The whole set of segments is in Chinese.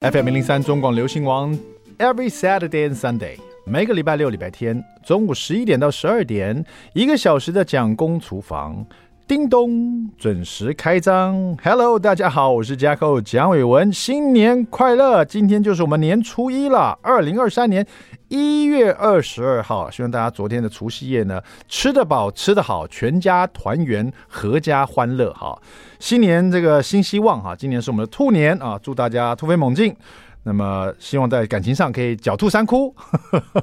FM 零零三中广流行王，Every Saturday and Sunday，每个礼拜六、礼拜天中午十一点到十二点，一个小时的蒋公厨房，叮咚，准时开张。Hello，大家好，我是 Jacko 蒋伟文，新年快乐！今天就是我们年初一了，二零二三年一月二十二号。希望大家昨天的除夕夜呢，吃得饱，吃得好，全家团圆，阖家欢乐哈。新年这个新希望哈，今年是我们的兔年啊，祝大家突飞猛进。那么希望在感情上可以狡兔三窟，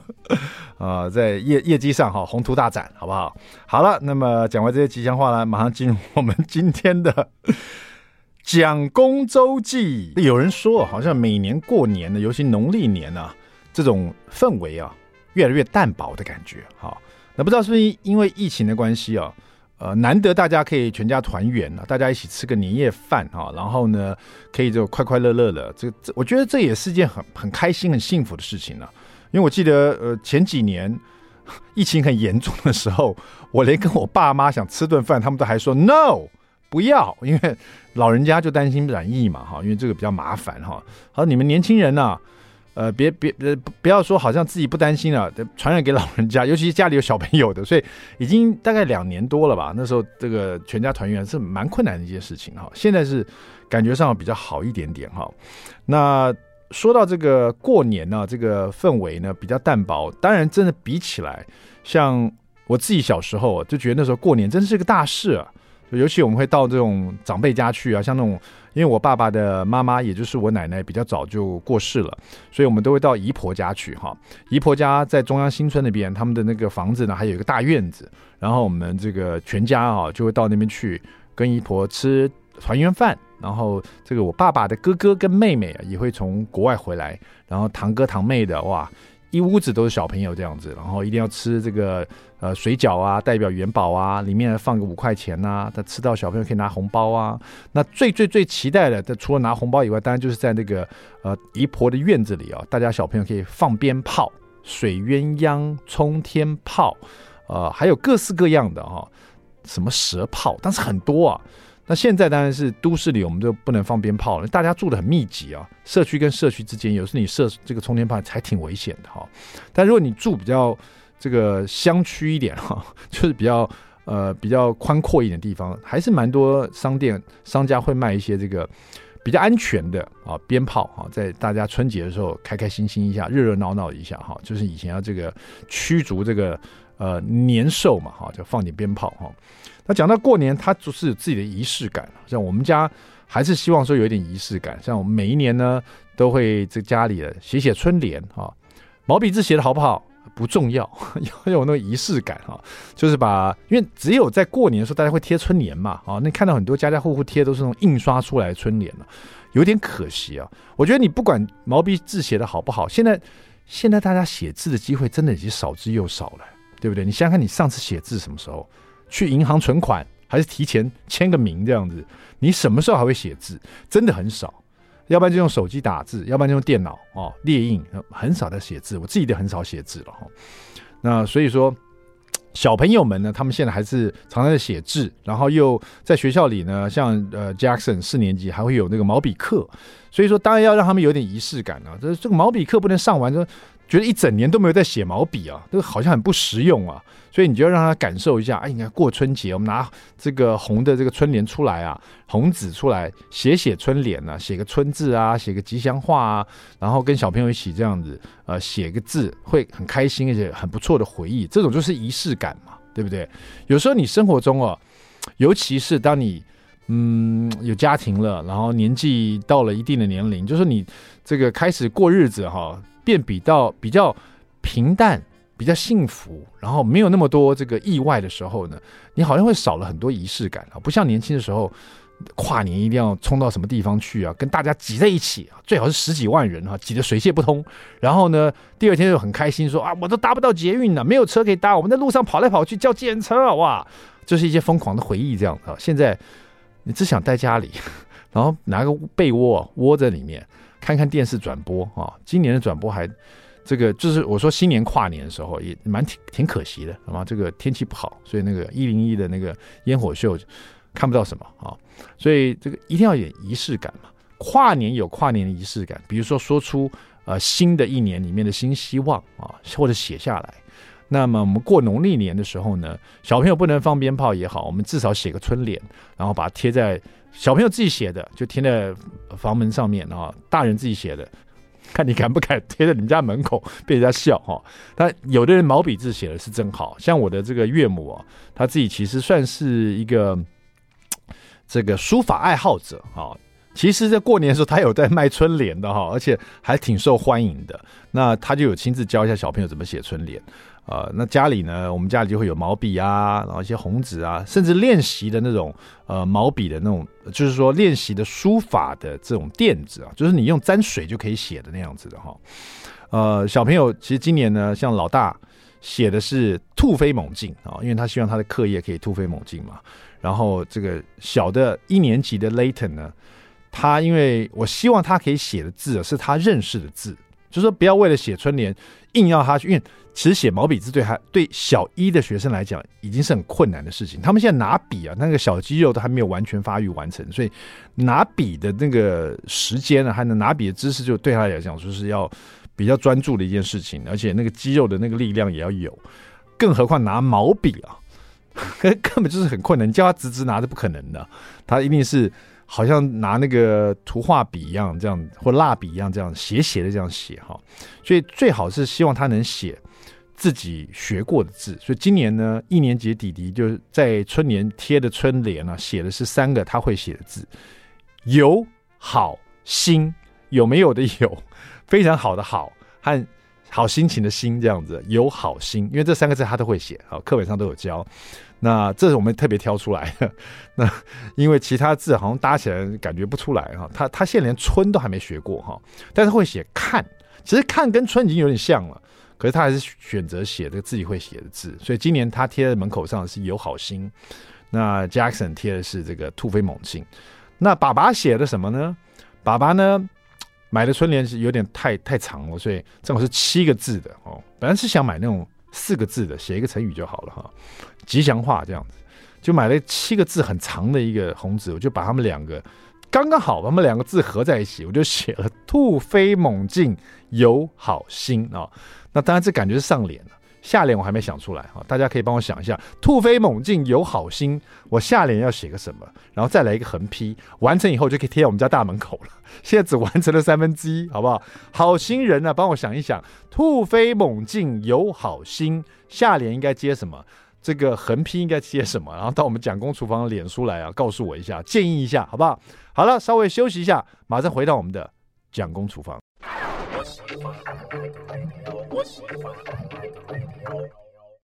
啊，在业业绩上哈宏图大展，好不好？好了，那么讲完这些吉祥话呢，马上进入我们今天的蒋公周记。有人说，好像每年过年呢，尤其农历年呢、啊，这种氛围啊，越来越淡薄的感觉。好，那不知道是不是因为疫情的关系啊？呃，难得大家可以全家团圆了，大家一起吃个年夜饭啊，然后呢，可以就快快乐乐的。这这，我觉得这也是件很很开心、很幸福的事情了。因为我记得，呃，前几年 疫情很严重的时候，我连跟我爸妈想吃顿饭，他们都还说 no，不要，因为老人家就担心染疫嘛，哈，因为这个比较麻烦哈。好，你们年轻人呢？呃，别别呃，不要说好像自己不担心了，传染给老人家，尤其是家里有小朋友的，所以已经大概两年多了吧。那时候这个全家团圆是蛮困难的一件事情哈。现在是感觉上比较好一点点哈。那说到这个过年呢，这个氛围呢比较淡薄。当然，真的比起来，像我自己小时候就觉得那时候过年真是个大事啊。尤其我们会到这种长辈家去啊，像那种。因为我爸爸的妈妈，也就是我奶奶，比较早就过世了，所以我们都会到姨婆家去哈。姨婆家在中央新村那边，他们的那个房子呢，还有一个大院子，然后我们这个全家啊，就会到那边去跟姨婆吃团圆饭。然后这个我爸爸的哥哥跟妹妹啊，也会从国外回来，然后堂哥堂妹的哇。一屋子都是小朋友这样子，然后一定要吃这个呃水饺啊，代表元宝啊，里面放个五块钱呐、啊，他吃到小朋友可以拿红包啊。那最最最期待的，除了拿红包以外，当然就是在那个呃姨婆的院子里啊，大家小朋友可以放鞭炮、水鸳鸯、冲天炮，呃，还有各式各样的哈、啊，什么蛇炮，但是很多啊。那现在当然是都市里，我们就不能放鞭炮了。大家住得很密集啊，社区跟社区之间，有时你设这个冲天炮还挺危险的哈。但如果你住比较这个乡区一点哈，就是比较呃比较宽阔一点的地方，还是蛮多商店商家会卖一些这个比较安全的啊鞭炮哈，在大家春节的时候开开心心一下，热热闹闹一下哈，就是以前要这个驱逐这个呃年兽嘛哈，就放点鞭炮哈。那讲到过年，它就是有自己的仪式感。像我们家还是希望说有一点仪式感，像我们每一年呢都会在家里写写春联啊，毛笔字写的好不好不重要，要有那个仪式感哈，就是把，因为只有在过年的时候大家会贴春联嘛啊，那看到很多家家户户贴都是那种印刷出来的春联了，有点可惜啊。我觉得你不管毛笔字写的好不好，现在现在大家写字的机会真的已经少之又少了，对不对？你想想看，你上次写字什么时候？去银行存款还是提前签个名这样子？你什么时候还会写字？真的很少，要不然就用手机打字，要不然就用电脑哦列印，很少在写字。我自己都很少写字了哈。那所以说，小朋友们呢，他们现在还是常常在写字，然后又在学校里呢，像呃 Jackson 四年级还会有那个毛笔课，所以说当然要让他们有点仪式感啊。这这个毛笔课不能上完就觉得一整年都没有在写毛笔啊，这个好像很不实用啊。所以你就要让他感受一下，哎，你看过春节，我们拿这个红的这个春联出来啊，红纸出来写写春联啊，写个春字啊，写个吉祥话啊，然后跟小朋友一起这样子，呃，写个字会很开心，而且很不错的回忆。这种就是仪式感嘛，对不对？有时候你生活中哦，尤其是当你嗯有家庭了，然后年纪到了一定的年龄，就是你这个开始过日子哈、变比较比较平淡。比较幸福，然后没有那么多这个意外的时候呢，你好像会少了很多仪式感啊，不像年轻的时候，跨年一定要冲到什么地方去啊，跟大家挤在一起啊，最好是十几万人哈，挤得水泄不通。然后呢，第二天就很开心说啊，我都搭不到捷运了，没有车可以搭，我们在路上跑来跑去叫计程车，哇，就是一些疯狂的回忆这样啊。现在你只想待家里，然后拿个被窝窝在里面，看看电视转播啊。今年的转播还。这个就是我说新年跨年的时候也蛮挺挺可惜的，好吗？这个天气不好，所以那个一零一的那个烟火秀看不到什么啊，所以这个一定要有仪式感嘛。跨年有跨年的仪式感，比如说说出呃新的一年里面的新希望啊，或者写下来。那么我们过农历年的时候呢，小朋友不能放鞭炮也好，我们至少写个春联，然后把它贴在小朋友自己写的，就贴在房门上面啊。大人自己写的，看你敢不敢贴在你们家门口被人家笑哈。但有的人毛笔字写的是真好，像我的这个岳母啊，他自己其实算是一个这个书法爱好者啊。其实，在过年的时候，他有在卖春联的哈，而且还挺受欢迎的。那他就有亲自教一下小朋友怎么写春联。呃，那家里呢，我们家里就会有毛笔啊，然后一些红纸啊，甚至练习的那种呃毛笔的那种，就是说练习的书法的这种垫子啊，就是你用沾水就可以写的那样子的哈。呃，小朋友其实今年呢，像老大写的是突飞猛进啊，因为他希望他的课业可以突飞猛进嘛。然后这个小的一年级的 Layton 呢。他因为我希望他可以写的字是他认识的字，就是说不要为了写春联硬要他去，因为其实写毛笔字对他对小一的学生来讲已经是很困难的事情。他们现在拿笔啊，那个小肌肉都还没有完全发育完成，所以拿笔的那个时间呢，还能拿笔的知识，就对他来讲说是要比较专注的一件事情，而且那个肌肉的那个力量也要有，更何况拿毛笔啊，根本就是很困难，你叫他直直拿是不可能的，他一定是。好像拿那个图画笔一样，这样或蜡笔一样，这样斜斜的这样写哈。所以最好是希望他能写自己学过的字。所以今年呢，一年级弟弟就是在春联贴的春联呢，写的是三个他会写的字：有、好、心。有没有的有，非常好的好和好心情的心这样子。有好心，因为这三个字他都会写，好，课本上都有教。那这是我们特别挑出来的，那因为其他字好像搭起来感觉不出来哈，他他现在连春都还没学过哈，但是会写看，其实看跟春已经有点像了，可是他还是选择写这个自己会写的字，所以今年他贴在门口上是有好心，那 Jackson 贴的是这个突飞猛进，那爸爸写的什么呢？爸爸呢买的春联是有点太太长了，所以正好是七个字的哦，本来是想买那种四个字的，写一个成语就好了哈。吉祥话这样子，就买了七个字很长的一个红纸，我就把他们两个刚刚好，把他们两个字合在一起，我就写了“兔飞猛进，有好心”啊、哦。那当然这感觉是上脸了，下联我还没想出来哈、哦，大家可以帮我想一下，“突飞猛进，有好心”，我下联要写个什么？然后再来一个横批，完成以后就可以贴我们家大门口了。现在只完成了三分之一，好不好？好心人呢、帮我想一想，“突飞猛进，有好心”，下联应该接什么？这个横批应该接什么？然后到我们蒋公厨房的脸书来啊，告诉我一下，建议一下，好不好？好了，稍微休息一下，马上回到我们的蒋公厨房。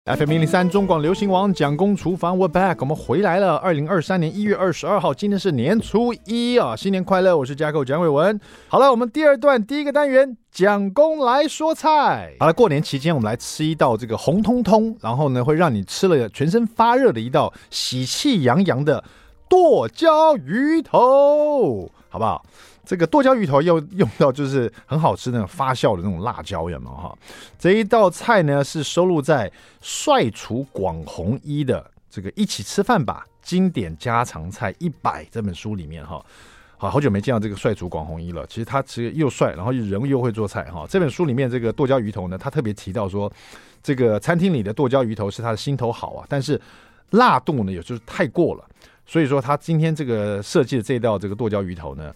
FM 零零三中广流行网蒋公厨房，We back，我们回来了。二零二三年一月二十二号，今天是年初一啊，新年快乐！我是加寇蒋伟文。好了，我们第二段第一个单元，蒋公来说菜。好了，过年期间我们来吃一道这个红彤彤，然后呢会让你吃了全身发热的一道喜气洋洋的剁椒鱼头，好不好？这个剁椒鱼头又用到就是很好吃那种发酵的那种辣椒，有没有哈？这一道菜呢是收录在帅厨广弘一的这个一起吃饭吧经典家常菜一百这本书里面哈。好，好久没见到这个帅厨广弘一了。其实他其实又帅，然后人又会做菜哈。这本书里面这个剁椒鱼头呢，他特别提到说，这个餐厅里的剁椒鱼头是他的心头好啊，但是辣度呢也就是太过了。所以说他今天这个设计的这道这个剁椒鱼头呢，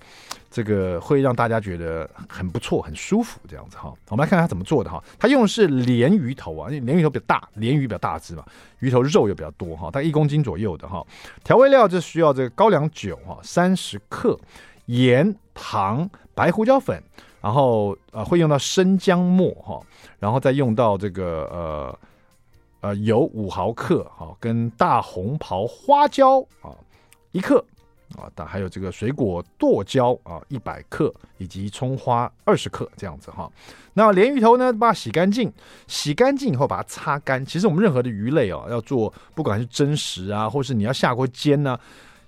这个会让大家觉得很不错、很舒服这样子哈。我们来看看他怎么做的哈。他用的是鲢鱼头啊，因为鲢鱼头比较大，鲢鱼比较大只嘛，鱼头肉又比较多哈，大概一公斤左右的哈。调味料就需要这个高粱酒哈，三十克，盐、糖、白胡椒粉，然后呃会用到生姜末哈，然后再用到这个呃。呃，油五毫克，哈，跟大红袍花椒啊一克啊，但还有这个水果剁椒啊一百克，以及葱花二十克这样子哈。那鲢鱼头呢，把它洗干净，洗干净以后把它擦干。其实我们任何的鱼类哦，要做不管是蒸食啊，或是你要下锅煎呢，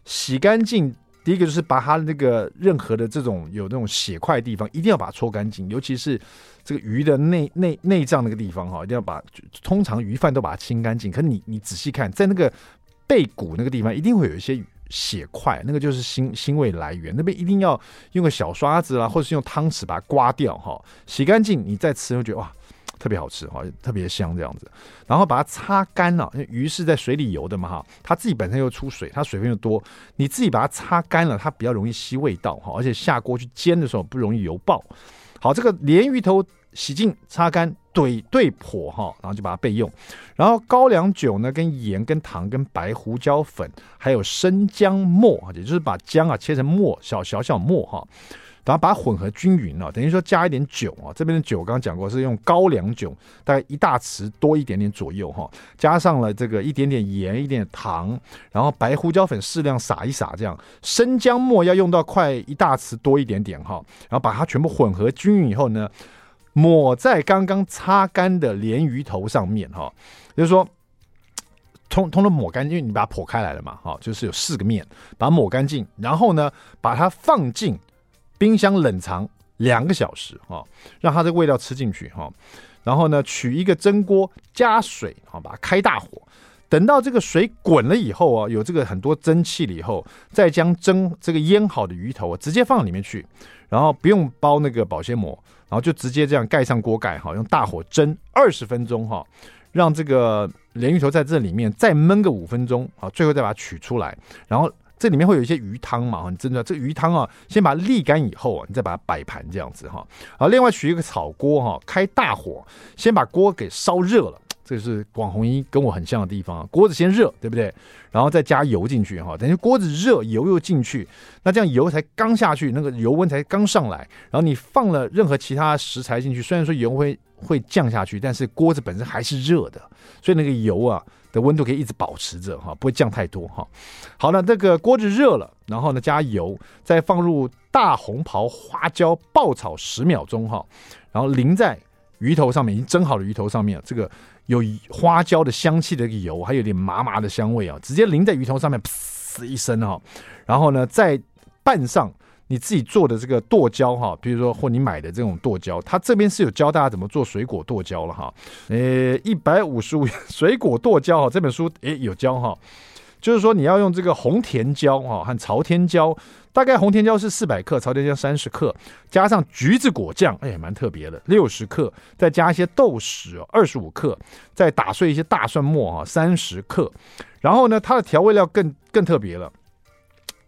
洗干净。第一个就是把它那个任何的这种有那种血块的地方，一定要把它搓干净，尤其是这个鱼的内内内脏那个地方哈，一定要把。通常鱼贩都把它清干净，可你你仔细看，在那个背骨那个地方，一定会有一些鱼血块，那个就是腥腥味来源。那边一定要用个小刷子啦，或者是用汤匙把它刮掉哈，洗干净，你再吃会觉得哇，特别好吃哈，特别香这样子。然后把它擦干了，鱼是在水里游的嘛哈，它自己本身又出水，它水分又多，你自己把它擦干了，它比较容易吸味道哈，而且下锅去煎的时候不容易油爆。好，这个鲢鱼头洗净、擦干、怼对破哈，然后就把它备用。然后高粱酒呢，跟盐、跟糖、跟白胡椒粉，还有生姜末，也就是把姜啊切成末，小小小末哈。然后把它混合均匀了，等于说加一点酒啊，这边的酒刚刚讲过是用高粱酒，大概一大匙多一点点左右哈，加上了这个一点点盐、一点点糖，然后白胡椒粉适量撒一撒，这样生姜末要用到快一大匙多一点点哈，然后把它全部混合均匀以后呢，抹在刚刚擦干的鲢鱼头上面哈，就是说通通都抹干净，因为你把它剖开来了嘛哈，就是有四个面，把它抹干净，然后呢把它放进。冰箱冷藏两个小时哈，让它这个味道吃进去哈。然后呢，取一个蒸锅，加水啊，把它开大火，等到这个水滚了以后啊，有这个很多蒸汽了以后，再将蒸这个腌好的鱼头啊，直接放里面去，然后不用包那个保鲜膜，然后就直接这样盖上锅盖哈，用大火蒸二十分钟哈，让这个鲢鱼头在这里面再焖个五分钟啊，最后再把它取出来，然后。这里面会有一些鱼汤嘛？你真的这鱼汤啊，先把它沥干以后啊，你再把它摆盘这样子哈。啊，另外取一个炒锅哈，开大火，先把锅给烧热了。这是广红一跟我很像的地方啊，锅子先热，对不对？然后再加油进去哈，等于锅子热，油又进去，那这样油才刚下去，那个油温才刚上来。然后你放了任何其他食材进去，虽然说油会会降下去，但是锅子本身还是热的，所以那个油啊。的温度可以一直保持着哈，不会降太多哈。好了，这个锅子热了，然后呢加油，再放入大红袍花椒爆炒十秒钟哈，然后淋在鱼头上面，已经蒸好的鱼头上面，这个有花椒的香气的油，还有点麻麻的香味啊，直接淋在鱼头上面，噗一声哈，然后呢再拌上。你自己做的这个剁椒哈，比如说或你买的这种剁椒，它这边是有教大家怎么做水果剁椒了哈。呃，一百五十五元 水果剁椒哈，这本书诶有教哈，就是说你要用这个红甜椒哈和朝天椒，大概红甜椒是四百克，朝天椒三十克，加上橘子果酱，哎，蛮特别的，六十克，再加一些豆豉二十五克，再打碎一些大蒜末啊三十克，然后呢，它的调味料更更特别了。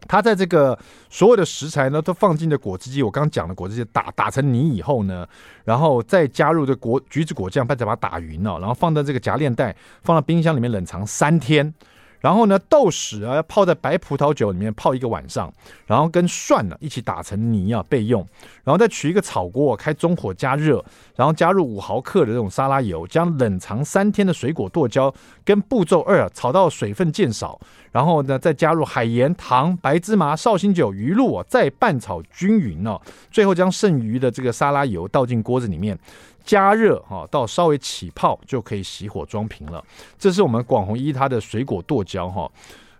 它在这个所有的食材呢，都放进的果汁机。我刚讲的果汁机打打成泥以后呢，然后再加入这果橘子果酱，再把它打匀了，然后放在这个夹链袋，放到冰箱里面冷藏三天。然后呢，豆豉啊要泡在白葡萄酒里面泡一个晚上，然后跟蒜呢一起打成泥啊备用。然后再取一个炒锅，开中火加热，然后加入五毫克的这种沙拉油，将冷藏三天的水果剁椒跟步骤二炒到水分渐少，然后呢再加入海盐、糖、白芝麻、绍兴酒、鱼露，再拌炒均匀哦。最后将剩余的这个沙拉油倒进锅子里面。加热哈，到稍微起泡就可以熄火装瓶了。这是我们广弘一他的水果剁椒哈，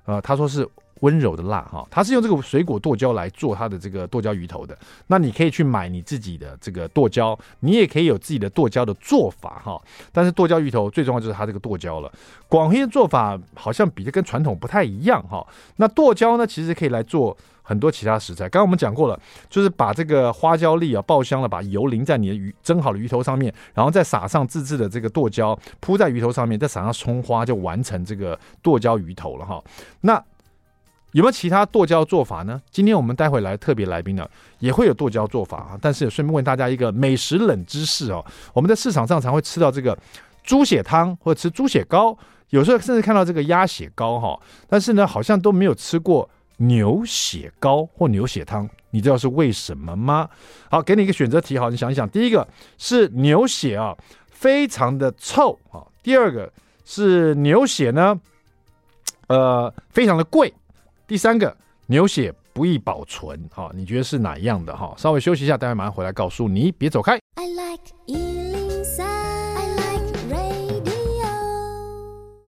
呃，他说是温柔的辣哈，他是用这个水果剁椒来做他的这个剁椒鱼头的。那你可以去买你自己的这个剁椒，你也可以有自己的剁椒的做法哈。但是剁椒鱼头最重要就是它这个剁椒了。广弘一的做法好像比这跟传统不太一样哈。那剁椒呢，其实可以来做。很多其他食材，刚刚我们讲过了，就是把这个花椒粒啊爆香了，把油淋在你的鱼蒸好的鱼头上面，然后再撒上自制的这个剁椒，铺在鱼头上面，再撒上葱花，就完成这个剁椒鱼头了哈。那有没有其他剁椒做法呢？今天我们待会来特别来宾呢，也会有剁椒做法啊。但是也顺便问大家一个美食冷知识哦，我们在市场上常会吃到这个猪血汤或者吃猪血糕，有时候甚至看到这个鸭血糕哈，但是呢，好像都没有吃过。牛血糕或牛血汤，你知道是为什么吗？好，给你一个选择题，好，你想一想。第一个是牛血啊，非常的臭啊。第二个是牛血呢，呃，非常的贵。第三个，牛血不易保存。好，你觉得是哪一样的？哈，稍微休息一下，待会马上回来告诉你，别走开。I like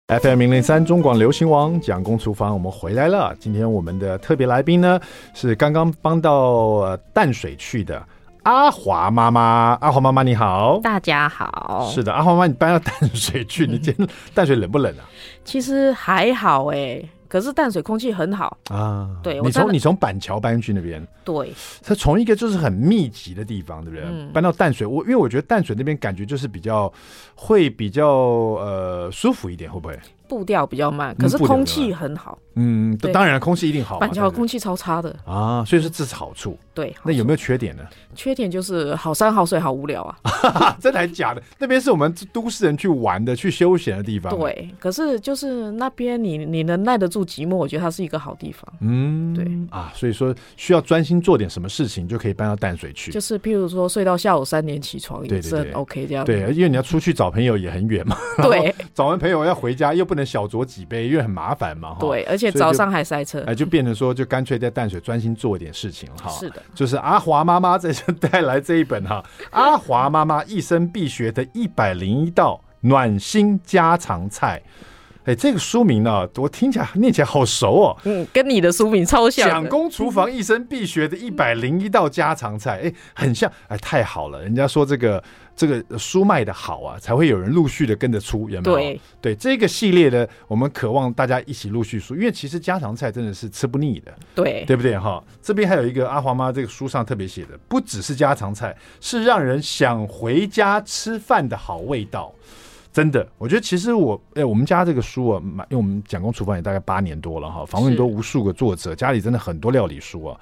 FM 零零三中广流行王蒋公厨房，我们回来了。今天我们的特别来宾呢，是刚刚搬到淡水去的阿华妈妈。阿华妈妈你好，大家好。是的，阿华妈妈，你搬到淡水去，你今天淡水冷不冷啊？其实还好哎、欸，可是淡水空气很好啊。对，你从你从板桥搬去那边，对，它从一个就是很密集的地方，对不对？嗯、搬到淡水，我因为我觉得淡水那边感觉就是比较会比较呃舒服一点，会不会？步调比较慢，可是空气很好。嗯，当然空气一定好。板桥空气超差的啊，所以说这是好处。对，那有没有缺点呢？缺点就是好山好水好无聊啊！真的还假的？那边是我们都市人去玩的、去休闲的地方。对，可是就是那边你你能耐得住寂寞，我觉得它是一个好地方。嗯，对啊，所以说需要专心做点什么事情，就可以搬到淡水去。就是譬如说睡到下午三点起床，也是很 OK 这样。对，因为你要出去找朋友也很远嘛。对，找完朋友要回家又不能小酌几杯。因为很麻烦嘛，对，而且早上还塞车，哎，就变成说，就干脆在淡水专心做一点事情哈。是的，就是阿华妈妈这次带来这一本哈，阿华妈妈一生必学的一百零一道暖心家常菜。哎，这个书名呢，我听起来念起来好熟哦。嗯，跟你的书名超像。蒋公厨房一生必学的一百零一道家常菜，哎，很像。哎，太好了，人家说这个这个书卖的好啊，才会有人陆续的跟着出，有没有？对对，这个系列的，我们渴望大家一起陆续出，因为其实家常菜真的是吃不腻的，对对不对哈？这边还有一个阿华妈这个书上特别写的，不只是家常菜，是让人想回家吃饭的好味道。真的，我觉得其实我哎，我们家这个书啊，因为我们蒋公厨房也大概八年多了哈，访问多无数个作者，家里真的很多料理书啊。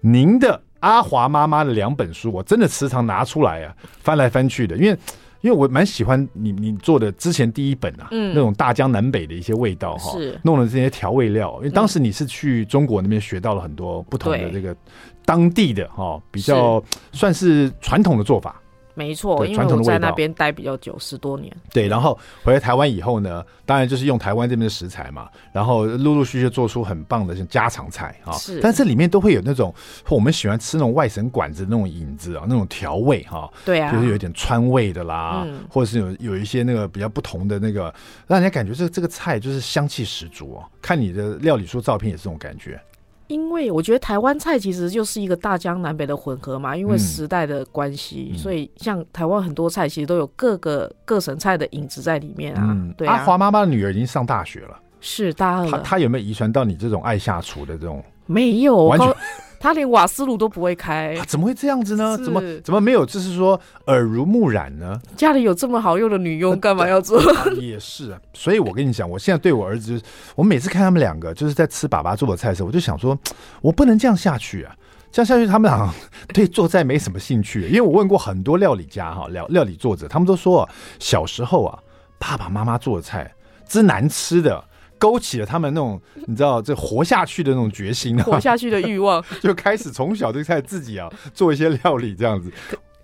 您的阿华妈妈的两本书，我真的时常拿出来啊，翻来翻去的，因为因为我蛮喜欢你你做的之前第一本啊，嗯，那种大江南北的一些味道哈，是。弄了这些调味料，因为当时你是去中国那边学到了很多不同的这个当地的哈，比较算是传统的做法。没错，因为我在那边待比较久，十多年。对，然后回来台湾以后呢，当然就是用台湾这边的食材嘛，然后陆陆续续做出很棒的像家常菜啊。是，但这里面都会有那种我们喜欢吃那种外省馆子的那种影子啊，那种调味哈。对啊，就是有一点川味的啦，嗯、或者是有有一些那个比较不同的那个，让人家感觉这这个菜就是香气十足哦。看你的料理书照片也是这种感觉。因为我觉得台湾菜其实就是一个大江南北的混合嘛，因为时代的关系，嗯、所以像台湾很多菜其实都有各个各省菜的影子在里面啊。嗯、对啊，阿华妈妈的女儿已经上大学了，是大二。她她有没有遗传到你这种爱下厨的这种？没有，完全。他连瓦斯炉都不会开，啊，怎么会这样子呢？怎么怎么没有？就是说耳濡目染呢？家里有这么好用的女佣，干嘛要做？啊、也是啊，所以我跟你讲，我现在对我儿子，就是，我每次看他们两个就是在吃爸爸做的菜的时候，我就想说，我不能这样下去啊！这样下去，他们俩 对做菜没什么兴趣。因为我问过很多料理家哈，料料理作者，他们都说小时候啊，爸爸妈妈做的菜之难吃的。勾起了他们那种你知道这活下去的那种决心，活下去的欲望，就开始从小就开始自己啊做一些料理这样子。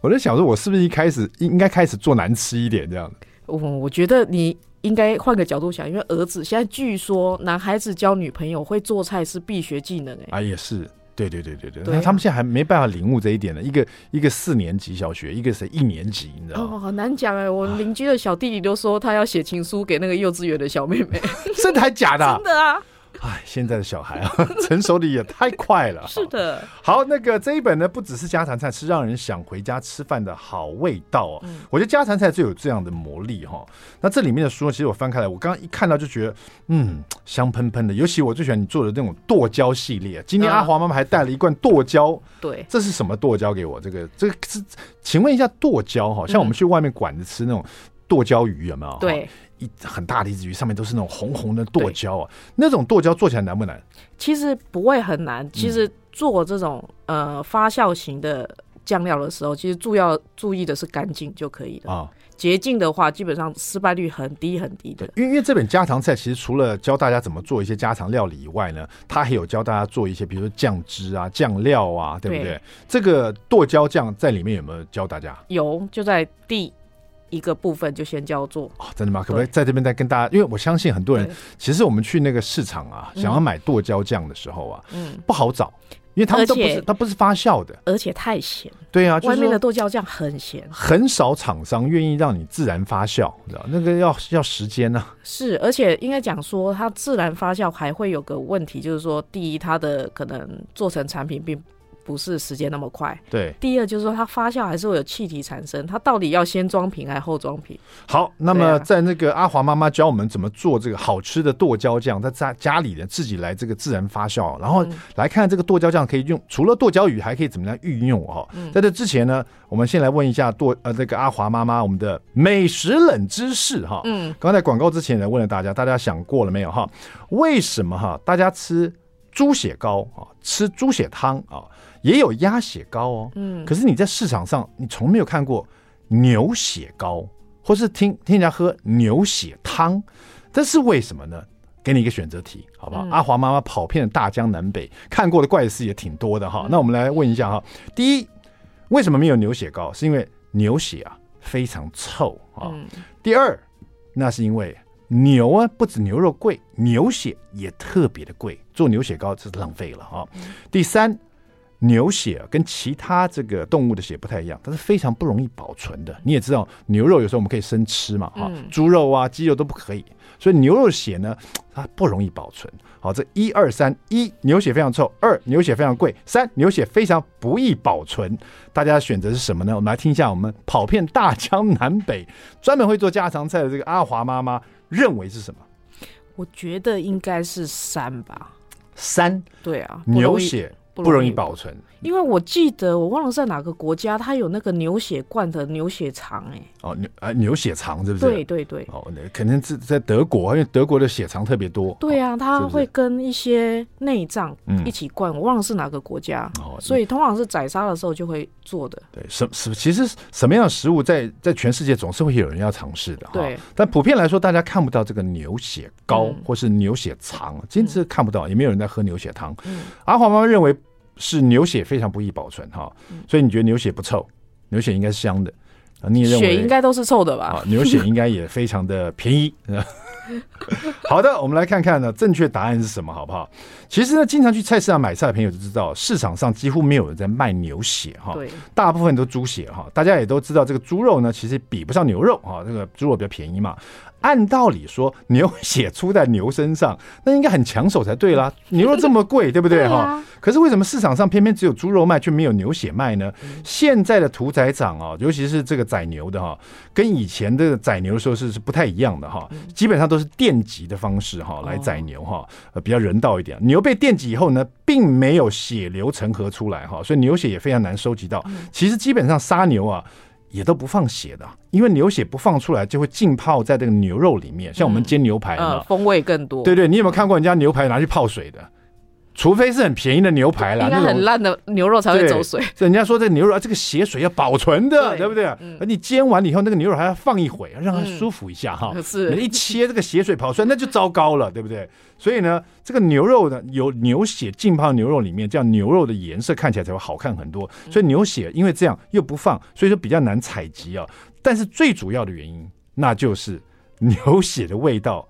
我在想说，我是不是一开始应该开始做难吃一点这样子？我我觉得你应该换个角度想，因为儿子现在据说男孩子交女朋友会做菜是必学技能哎、欸，啊也是。对对对对对，那他们现在还没办法领悟这一点呢。一个一个四年级小学，一个是一年级，你知道吗？哦，好难讲哎。我邻居的小弟弟都说他要写情书给那个幼稚园的小妹妹，真的还假的？真的啊。哎，现在的小孩啊，成熟的也太快了。是的。好，那个这一本呢，不只是家常菜，是让人想回家吃饭的好味道哦。嗯、我觉得家常菜最有这样的魔力哈、哦。那这里面的书，其实我翻开来，我刚刚一看到就觉得，嗯，香喷喷的。尤其我最喜欢你做的那种剁椒系列。今天阿华妈妈还带了一罐剁椒，对、嗯，这是什么剁椒给我？这个，这个是，请问一下剁椒哈，像我们去外面馆子吃那种剁椒鱼有没有？对。一很大的一只鱼，上面都是那种红红的剁椒啊。那种剁椒做起来难不难？其实不会很难。其实做这种、嗯、呃发酵型的酱料的时候，其实注要注意的是干净就可以了啊。洁净的话，基本上失败率很低很低的。因为因为这本家常菜，其实除了教大家怎么做一些家常料理以外呢，它还有教大家做一些，比如说酱汁啊、酱料啊，对不对？对这个剁椒酱在里面有没有教大家？有，就在第。一个部分就先叫做哦，真的吗？可不可以在这边再跟大家？因为我相信很多人，其实我们去那个市场啊，想要买剁椒酱的时候啊，嗯，不好找，因为他们都不是，它不是发酵的，而且太咸。对啊，外面的剁椒酱很咸，很少厂商愿意让你自然发酵，你知道那个要要时间呢。是，而且应该讲说，它自然发酵还会有个问题，就是说，第一，它的可能做成产品并。不是时间那么快。对。第二就是说，它发酵还是会有气体产生，它到底要先装瓶还是后装瓶？好，那么在那个阿华妈妈教我们怎么做这个好吃的剁椒酱，在家家里的自己来这个自然发酵，然后来看这个剁椒酱可以用，除了剁椒鱼还可以怎么样运用哦。在这之前呢，我们先来问一下剁呃这个阿华妈妈我们的美食冷知识哈。嗯。刚才广告之前呢，问了大家，大家想过了没有哈？为什么哈大家吃？猪血糕啊，吃猪血汤啊，也有鸭血糕哦。嗯，可是你在市场上，你从没有看过牛血糕，或是听听人家喝牛血汤，这是为什么呢？给你一个选择题，好不好？嗯、阿华妈妈跑遍了大江南北，看过的怪事也挺多的哈。嗯、那我们来问一下哈，第一，为什么没有牛血糕？是因为牛血啊非常臭啊。嗯、第二，那是因为。牛啊，不止牛肉贵，牛血也特别的贵。做牛血糕这是浪费了啊。第三，牛血跟其他这个动物的血不太一样，它是非常不容易保存的。你也知道，牛肉有时候我们可以生吃嘛，哈，猪肉啊、鸡肉都不可以。所以牛肉血呢，它不容易保存。好，这一二三，一牛血非常臭，二牛血非常贵，三牛血非常不易保存。大家选择是什么呢？我们来听一下，我们跑遍大江南北，专门会做家常菜的这个阿华妈妈。认为是什么？我觉得应该是三吧。三，对啊，牛血不容易保存。因为我记得我忘了在哪个国家，它有那个牛血罐的牛血肠，哎，哦，牛啊牛血肠是不是？对对对，哦，那肯定是在德国，因为德国的血肠特别多。对啊，它会跟一些内脏一起灌，我忘了是哪个国家。哦，所以通常是宰杀的时候就会做的。对，什什其实什么样的食物在在全世界总是会有人要尝试的。对，但普遍来说，大家看不到这个牛血糕或是牛血肠，真是看不到，也没有人在喝牛血汤。阿华妈妈认为。是牛血非常不易保存哈，所以你觉得牛血不臭？牛血应该是香的啊？你也认为血应该都是臭的吧？啊，牛血应该也非常的便宜。好的，我们来看看呢，正确答案是什么，好不好？其实呢，经常去菜市场买菜的朋友就知道，市场上几乎没有人在卖牛血哈，大部分都猪血哈。大家也都知道，这个猪肉呢，其实比不上牛肉啊，这个猪肉比较便宜嘛。按道理说，牛血出在牛身上，那应该很抢手才对啦。牛肉这么贵，对不对 哈？啊、可是为什么市场上偏偏只有猪肉卖，却没有牛血卖呢？嗯、现在的屠宰场啊，尤其是这个宰牛的哈，跟以前的宰牛的时候是是不太一样的哈。基本上都是电击的方式哈来宰牛哈，呃比较人道一点。牛被电击以后呢，并没有血流成河出来哈，所以牛血也非常难收集到。其实基本上杀牛啊。也都不放血的，因为牛血不放出来就会浸泡在这个牛肉里面。像我们煎牛排风味更多。对对，你有没有看过人家牛排拿去泡水的？除非是很便宜的牛排啦，应该很烂的牛肉才会走水。人家说这牛肉啊，这个血水要保存的，对，对不对？而、嗯、你煎完了以后，那个牛肉还要放一会，让它舒服一下哈。嗯、是，你一切这个血水跑出来，那就糟糕了，对不对？所以呢，这个牛肉呢，有牛血浸泡牛肉里面，这样牛肉的颜色看起来才会好看很多。所以牛血因为这样又不放，所以说比较难采集啊。但是最主要的原因，那就是牛血的味道。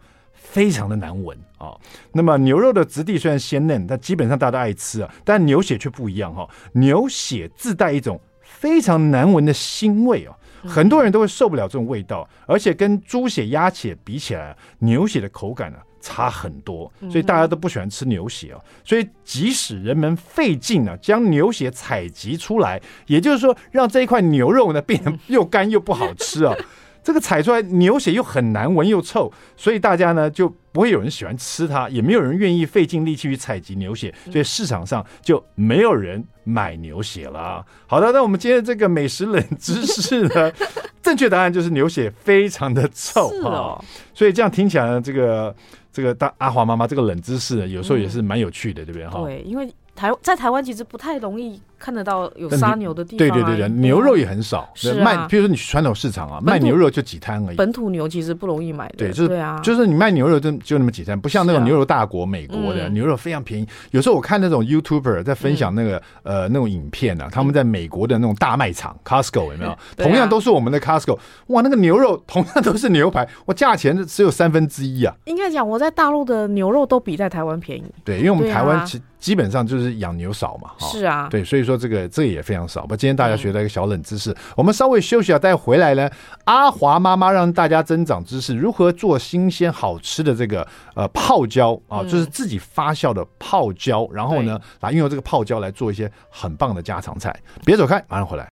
非常的难闻啊、哦！那么牛肉的质地虽然鲜嫩，但基本上大家都爱吃啊。但牛血却不一样哈、哦，牛血自带一种非常难闻的腥味哦，很多人都会受不了这种味道，而且跟猪血、鸭血比起来，牛血的口感呢、啊、差很多，所以大家都不喜欢吃牛血哦。所以即使人们费劲啊将牛血采集出来，也就是说让这一块牛肉呢变得又干又不好吃啊。这个采出来牛血又很难闻又臭，所以大家呢就不会有人喜欢吃它，也没有人愿意费尽力气去采集牛血，所以市场上就没有人买牛血了。好的，那我们今天这个美食冷知识呢，正确答案就是牛血非常的臭啊、哦，所以这样听起来呢，这个这个大阿华妈妈这个冷知识呢，有时候也是蛮有趣的，对不对哈？对，因为台在台湾其实不太容易。看得到有杀牛的地方，对对对对，牛肉也很少。是卖，比如说你去传统市场啊，卖牛肉就几摊而已。本土牛其实不容易买的。对，就是对啊，就是你卖牛肉就就那么几摊，不像那种牛肉大国美国的牛肉非常便宜。有时候我看那种 YouTuber 在分享那个呃那种影片啊，他们在美国的那种大卖场 Costco 有没有？同样都是我们的 Costco，哇，那个牛肉 同样都是牛排，我，价钱只有三分之一啊。应该讲我在大陆的牛肉都比在台湾便宜。对，因为我们台湾其基本上就是养牛少嘛。是啊。对，所以说。说这个这个也非常少。不，今天大家学到一个小冷知识，嗯、我们稍微休息啊，待会回来呢。阿华妈妈让大家增长知识，如何做新鲜好吃的这个呃泡椒啊，就是自己发酵的泡椒，然后呢，来运用这个泡椒来做一些很棒的家常菜。别走开，马上回来。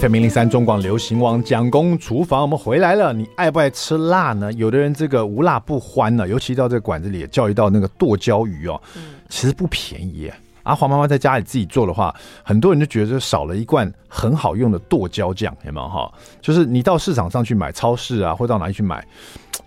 FM 零零三中广流行网蒋公厨房，我们回来了。你爱不爱吃辣呢？有的人这个无辣不欢呢，尤其到这个馆子里叫一道那个剁椒鱼哦，其实不便宜。阿华妈妈在家里自己做的话，很多人就觉得少了一罐很好用的剁椒酱，有没有哈？就是你到市场上去买，超市啊，或到哪里去买，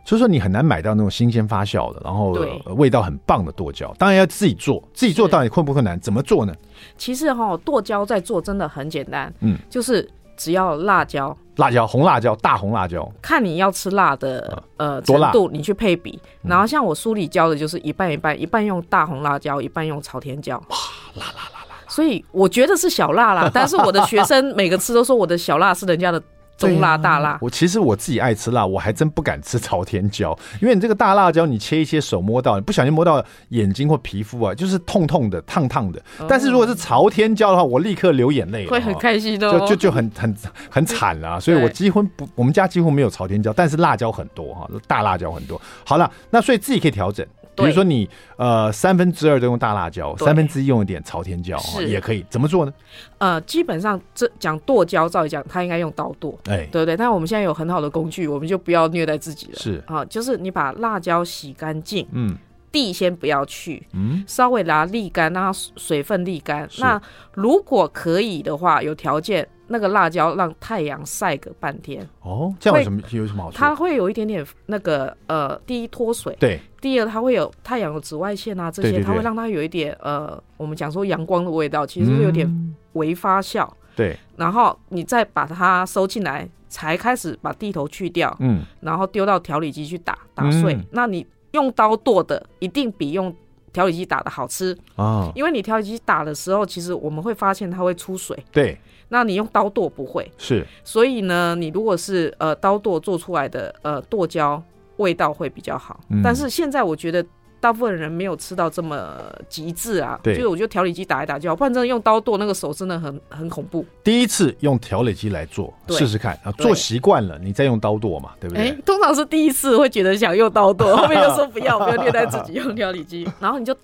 所以说你很难买到那种新鲜发酵的，然后味道很棒的剁椒。当然要自己做，自己做到底困不困难？怎么做呢？其实哈，剁椒在做真的很简单，嗯，就是。只要辣椒，辣椒红辣椒，大红辣椒，看你要吃辣的呃程度，你去配比。然后像我书里教的就是一半一半，一半用大红辣椒，一半用朝天椒。哇，辣辣辣辣！所以我觉得是小辣啦，但是我的学生每个吃都说我的小辣是人家的。中辣大辣，我其实我自己爱吃辣，我还真不敢吃朝天椒，因为你这个大辣椒，你切一切手摸到，你不小心摸到眼睛或皮肤啊，就是痛痛的、烫烫的。但是如果是朝天椒的话，我立刻流眼泪，会很开心的，就就就很很很惨了。所以我几乎不，我们家几乎没有朝天椒，但是辣椒很多哈，大辣椒很多。好了，那所以自己可以调整。比如说你呃三分之二都用大辣椒，三分之一用一点朝天椒也可以。怎么做呢？呃，基本上这讲剁椒，照理讲它应该用刀剁，哎，对不对？但我们现在有很好的工具，我们就不要虐待自己了。是啊，就是你把辣椒洗干净，嗯，蒂先不要去，嗯，稍微拿它沥干，让它水分沥干。那如果可以的话，有条件。那个辣椒让太阳晒个半天哦，这样有什么有什么好处？它会有一点点那个呃，第一脱水，对，第二它会有太阳的紫外线啊，这些它会让它有一点呃，我们讲说阳光的味道，其实会有点微发酵，对。然后你再把它收进来，才开始把地头去掉，嗯，然后丢到调理机去打打碎。那你用刀剁的一定比用调理机打的好吃啊，因为你调理机打的时候，其实我们会发现它会出水，对。那你用刀剁不会。是，所以呢，你如果是呃刀剁做出来的呃剁椒，味道会比较好。嗯、但是现在我觉得大部分人没有吃到这么极致啊，对，就是我觉得调理机打一打就好，不然真的用刀剁那个手真的很 很恐怖。第一次用调理机来做试试看啊，做习惯了你再用刀剁嘛，对不对？通常是第一次会觉得想用刀剁，后面就说不要，不要虐待自己用调理机，然后你就。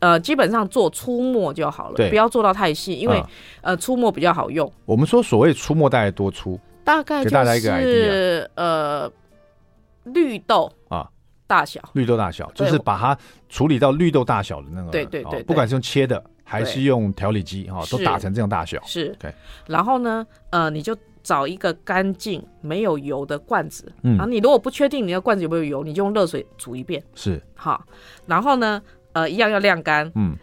呃，基本上做粗末就好了，不要做到太细，因为、嗯、呃粗末比较好用。我们说所谓粗末大概多粗？大概就是呃绿豆啊大小，绿豆大小就是把它处理到绿豆大小的那个，对对对，不管是用切的还是用调理机哈，都打成这样大小。是，对。然后呢，呃，你就找一个干净没有油的罐子，嗯，然后你如果不确定你的罐子有没有油，你就用热水煮一遍。是，好，然后呢？呃，一样要晾干。嗯，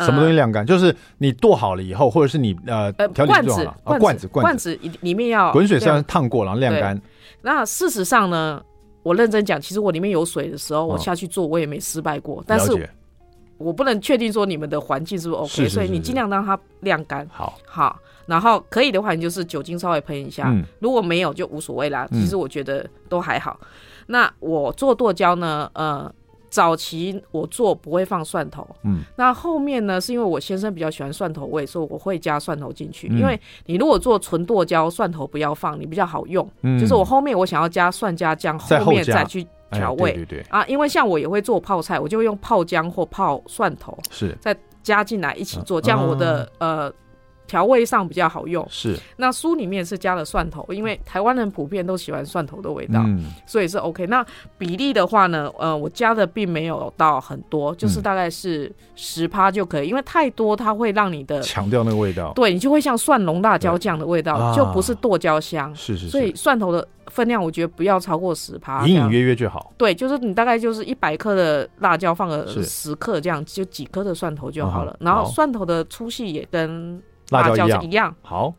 什么东西晾干？就是你剁好了以后，或者是你呃，罐子，罐子，罐子里面要滚水上烫过，然后晾干。那事实上呢，我认真讲，其实我里面有水的时候，我下去做，我也没失败过。但是，我不能确定说你们的环境是不是 OK，所以你尽量让它晾干。好，好，然后可以的话，你就是酒精稍微喷一下。如果没有，就无所谓啦。其实我觉得都还好。那我做剁椒呢，呃。早期我做不会放蒜头，嗯，那后面呢，是因为我先生比较喜欢蒜头味，所以我会加蒜头进去。嗯、因为你如果做纯剁椒，蒜头不要放，你比较好用。嗯，就是我后面我想要加蒜加姜，后面再去调味。哎、对对对啊，因为像我也会做泡菜，我就会用泡姜或泡蒜头，是再加进来一起做，这样我的、啊、呃。调味上比较好用，是。那书里面是加了蒜头，因为台湾人普遍都喜欢蒜头的味道，嗯，所以是 OK。那比例的话呢，呃，我加的并没有到很多，就是大概是十趴就可以，因为太多它会让你的强调那个味道，对你就会像蒜蓉辣椒酱的味道，就不是剁椒香，是是，所以蒜头的分量我觉得不要超过十趴，隐隐约约就好。对，就是你大概就是一百克的辣椒放个十克这样，就几颗的蒜头就好了。然后蒜头的粗细也跟辣椒是一样好，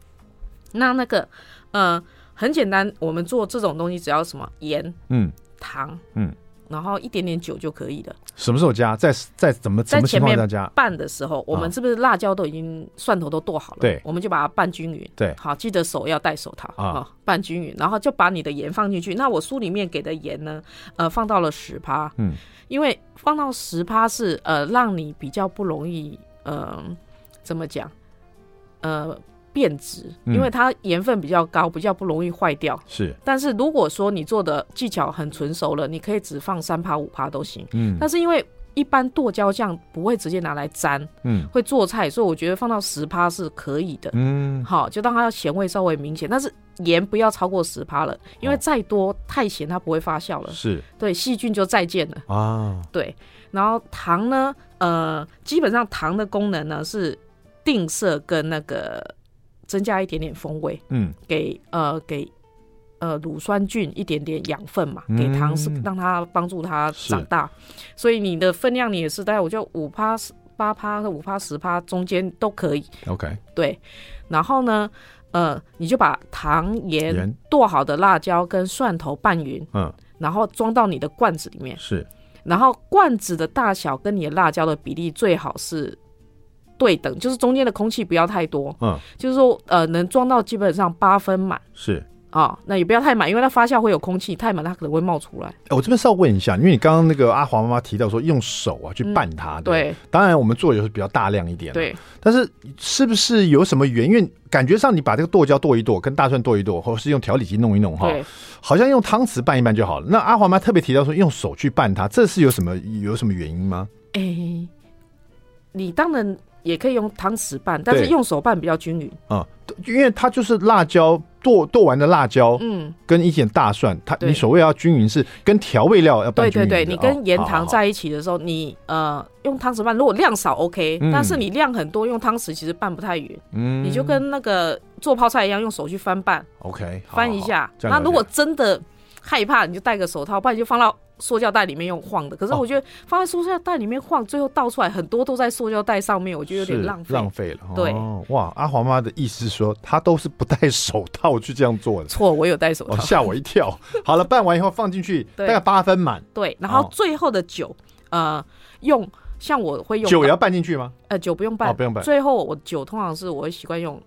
那那个，呃，很简单，我们做这种东西只要什么盐，嗯，糖，嗯，然后一点点酒就可以了。什么时候加？在在怎么在前面拌的时候，我们是不是辣椒都已经蒜头都剁好了？对，我们就把它拌均匀。对，好，记得手要戴手套啊，拌均匀，然后就把你的盐放进去。那我书里面给的盐呢，呃，放到了十趴。嗯，因为放到十趴是呃，让你比较不容易呃，怎么讲？呃。变质，因为它盐分比较高，比较不容易坏掉。是，但是如果说你做的技巧很纯熟了，你可以只放三趴五趴都行。嗯，但是因为一般剁椒酱不会直接拿来沾，嗯，会做菜，所以我觉得放到十趴是可以的。嗯，好，就当它咸味稍微明显，但是盐不要超过十趴了，因为再多太咸它不会发酵了。是，对，细菌就再见了啊。对，然后糖呢，呃，基本上糖的功能呢是定色跟那个。增加一点点风味，嗯，给呃给呃乳酸菌一点点养分嘛，给糖是让它帮助它长大，所以你的分量你也是大概我就五趴八趴和五趴十趴中间都可以，OK，对，然后呢，呃，你就把糖盐。剁好的辣椒跟蒜头拌匀，嗯，然后装到你的罐子里面，是，然后罐子的大小跟你的辣椒的比例最好是。对等，就是中间的空气不要太多，嗯，就是说，呃，能装到基本上八分满，是啊、哦，那也不要太满，因为它发酵会有空气，太满它可能会冒出来。我这边稍微问一下，因为你刚刚那个阿华妈妈提到说用手啊去拌它，嗯、对，对，当然我们做的是比较大量一点，对，但是是不是有什么原因？感觉上你把这个剁椒剁一剁，跟大蒜剁一剁，或者是用调理机弄一弄，哈，好像用汤匙拌一拌就好了。那阿华妈特别提到说用手去拌它，这是有什么有什么原因吗？哎、欸，你当然。也可以用汤匙拌，但是用手拌比较均匀啊、嗯，因为它就是辣椒剁剁完的辣椒，嗯，跟一点大蒜，它你所谓要均匀是跟调味料要拌均匀。对对对，你跟盐糖在一起的时候，哦、你呃用汤匙拌，如果量少 OK，、嗯、但是你量很多用汤匙其实拌不太匀，嗯，你就跟那个做泡菜一样，用手去翻拌，OK，翻一下。那如果真的害怕，你就戴个手套，不然你就放到。塑胶袋里面用晃的，可是我觉得放在塑胶袋里面晃，最后倒出来很多都在塑胶袋上面，我觉得有点浪费，浪费了。对，哇，阿华妈的意思说，她都是不戴手套去这样做的。错，我有戴手套，吓我一跳。好了，拌完以后放进去，大概八分满。对，然后最后的酒，呃，用像我会用酒也要拌进去吗？呃，酒不用拌，不用拌。最后我酒通常是我会习惯用。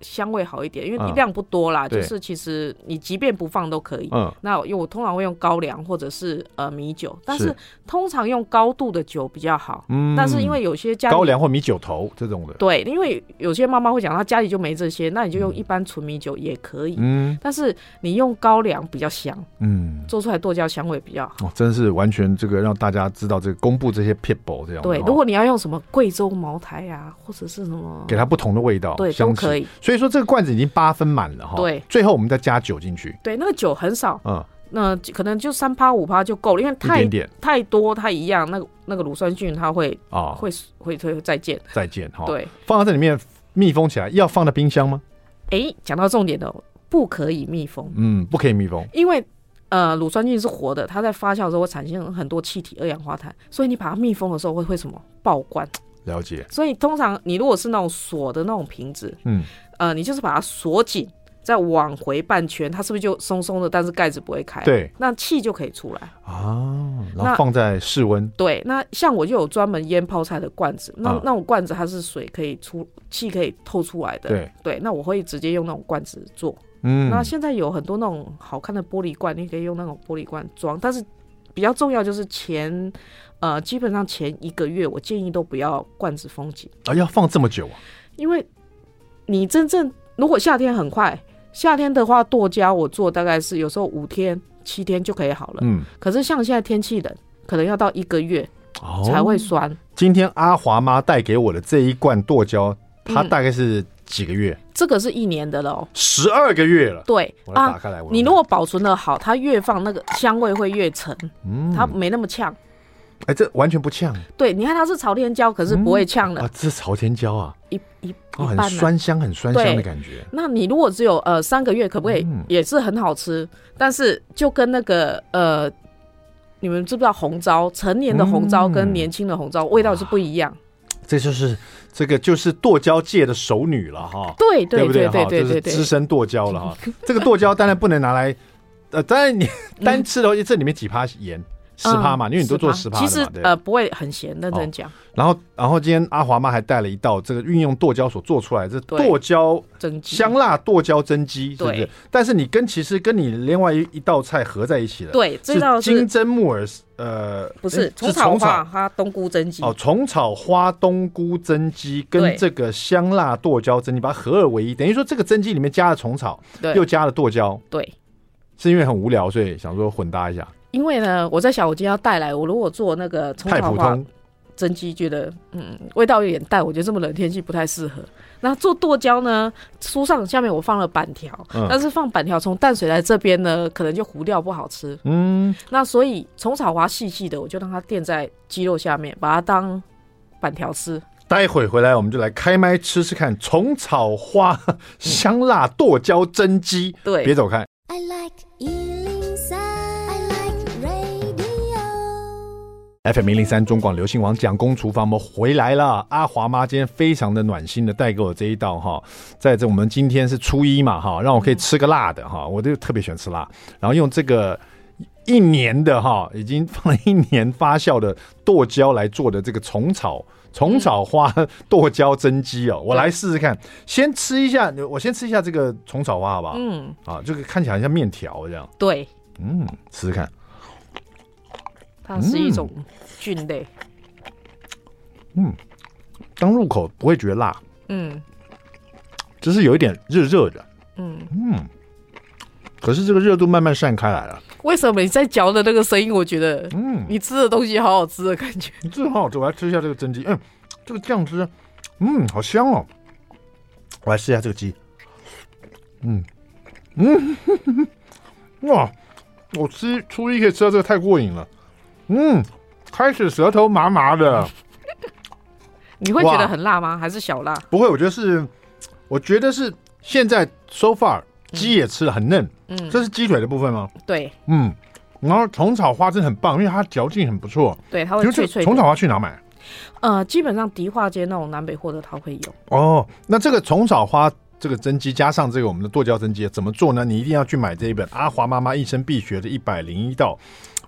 香味好一点，因为量不多啦，嗯、就是其实你即便不放都可以。嗯，那因为我通常会用高粱或者是呃米酒，但是通常用高度的酒比较好。嗯，但是因为有些家高粱或米酒头这种的，对，因为有些妈妈会讲她家里就没这些，那你就用一般纯米酒也可以。嗯，但是你用高粱比较香。嗯，做出来剁椒香味比较好。哦，真是完全这个让大家知道这个公布这些撇步这样。对，如果你要用什么贵州茅台啊，或者是什么，给它不同的味道，对，都可以。所以说这个罐子已经八分满了哈，对，最后我们再加酒进去，对，那个酒很少，嗯，那可能就三趴五趴就够了，因为太太多它一样，那个那个乳酸菌它会啊会会会再见。再见哈，对，放到这里面密封起来，要放在冰箱吗？哎，讲到重点的，不可以密封，嗯，不可以密封，因为呃乳酸菌是活的，它在发酵的时候会产生很多气体二氧化碳，所以你把它密封的时候会会什么？爆罐。了解，所以通常你如果是那种锁的那种瓶子，嗯，呃，你就是把它锁紧，再往回半圈，它是不是就松松的？但是盖子不会开，对，那气就可以出来啊。然后放在室温，对。那像我就有专门腌泡菜的罐子，那、啊、那种罐子它是水可以出，气可以透出来的，对对。那我会直接用那种罐子做，嗯。那现在有很多那种好看的玻璃罐，你可以用那种玻璃罐装，但是比较重要就是前。呃，基本上前一个月，我建议都不要罐子封紧啊，要放这么久啊？因为你真正如果夏天很快，夏天的话剁椒我做大概是有时候五天七天就可以好了。嗯，可是像现在天气冷，可能要到一个月才会酸。哦，今天阿华妈带给我的这一罐剁椒，它大概是几个月？嗯，这个是一年的了，十二个月了。对，我来打开来闻闻。你如果保存的好，它越放那个香味会越沉，嗯，它没那么呛。哎，这完全不呛。对，你看它是朝天椒，可是不会呛的。啊，这是朝天椒啊，一一哦，很酸香，很酸香的感觉。那你如果只有呃三个月，可不可以也是很好吃？但是就跟那个呃，你们知不知道红糟？成年的红糟跟年轻的红糟味道是不一样。这就是这个就是剁椒界的熟女了哈。对对对对对对对，资深剁椒了哈。这个剁椒当然不能拿来，呃，当然你单吃的话，这里面几趴盐。十趴嘛，因为你都做十趴，其实呃不会很咸，认真讲。然后然后今天阿华妈还带了一道这个运用剁椒所做出来这剁椒蒸鸡，香辣剁椒蒸鸡，是不是？但是你跟其实跟你另外一一道菜合在一起了，对，这道是金针木耳，呃，不是虫草花花冬菇蒸鸡。哦，虫草花冬菇蒸鸡跟这个香辣剁椒蒸鸡把它合二为一，等于说这个蒸鸡里面加了虫草，又加了剁椒，对，是因为很无聊，所以想说混搭一下。因为呢，我在想，我今天要带来，我如果做那个虫草花蒸鸡，觉得嗯味道有点淡，我觉得这么冷天气不太适合。那做剁椒呢，书上下面我放了板条，嗯、但是放板条从淡水来这边呢，可能就糊掉不好吃。嗯，那所以虫草花细细的，我就让它垫在鸡肉下面，把它当板条吃。待会回来我们就来开麦吃吃看虫草花香辣剁椒蒸鸡。对，别走开。I like FM 零零三中广流行王蒋公厨房，我们回来了。阿华妈今天非常的暖心的带给我这一道哈，在这我们今天是初一嘛哈，让我可以吃个辣的哈，我就特别喜欢吃辣。然后用这个一年的哈，已经放了一年发酵的剁椒来做的这个虫草虫草花剁椒蒸鸡哦，我来试试看。先吃一下，我先吃一下这个虫草花好不好？嗯，啊，这个看起来像面条这样。对，嗯，试试看。它是一种菌类，嗯，刚入口不会觉得辣，嗯，只是有一点热热的，嗯。嗯，可是这个热度慢慢散开来了。为什么你在嚼的那个声音，我觉得，嗯，你吃的东西好好吃的感觉。你真的好好吃，我来吃一下这个蒸鸡，嗯，这个酱汁，嗯，好香哦。我来试一下这个鸡，嗯。嗯，哇，我吃初一可以吃到这个太过瘾了。嗯，开始舌头麻麻的，你会觉得很辣吗？还是小辣？不会，我觉得是，我觉得是现在 so far 鸡也吃了很嫩，嗯，这是鸡腿的部分吗？对，嗯，然后虫草花真的很棒，因为它嚼劲很不错，对，它会脆脆。虫草花去哪买？呃，基本上迪化街那种南北货的它会有。哦，那这个虫草花这个蒸鸡加上这个我们的剁椒蒸鸡怎么做呢？你一定要去买这一本阿华妈妈一生必学的一百零一道。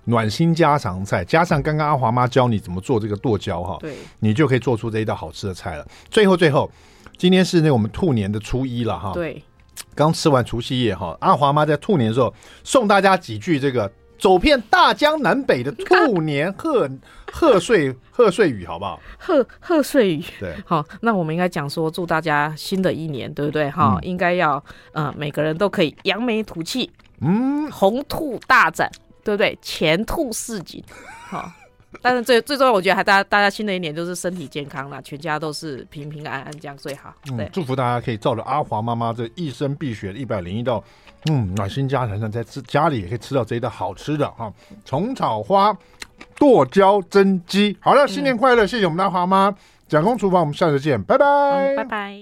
暖心家常菜，加上刚刚阿华妈教你怎么做这个剁椒哈，对，你就可以做出这一道好吃的菜了。最后最后，今天是那我们兔年的初一了哈，对，刚吃完除夕夜哈，阿华妈在兔年的时候送大家几句这个走遍大江南北的兔年贺贺岁 贺岁语，好不好？贺贺岁语，对，好，那我们应该讲说祝大家新的一年，对不对？哈、嗯，应该要呃每个人都可以扬眉吐气，嗯，红兔大展。对不对？前兔似锦，好，但是最最重要，我觉得还大家大家新的一年就是身体健康啦，全家都是平平安安这样最好。对、嗯，祝福大家可以照着阿华妈妈这一生必学的一百零一道，嗯，暖心家常菜，在吃家里也可以吃到这一道好吃的哈，虫草花剁椒蒸鸡。好了，新年快乐！嗯、谢谢我们的阿华妈，蒋公厨房，我们下次见，拜拜，拜拜。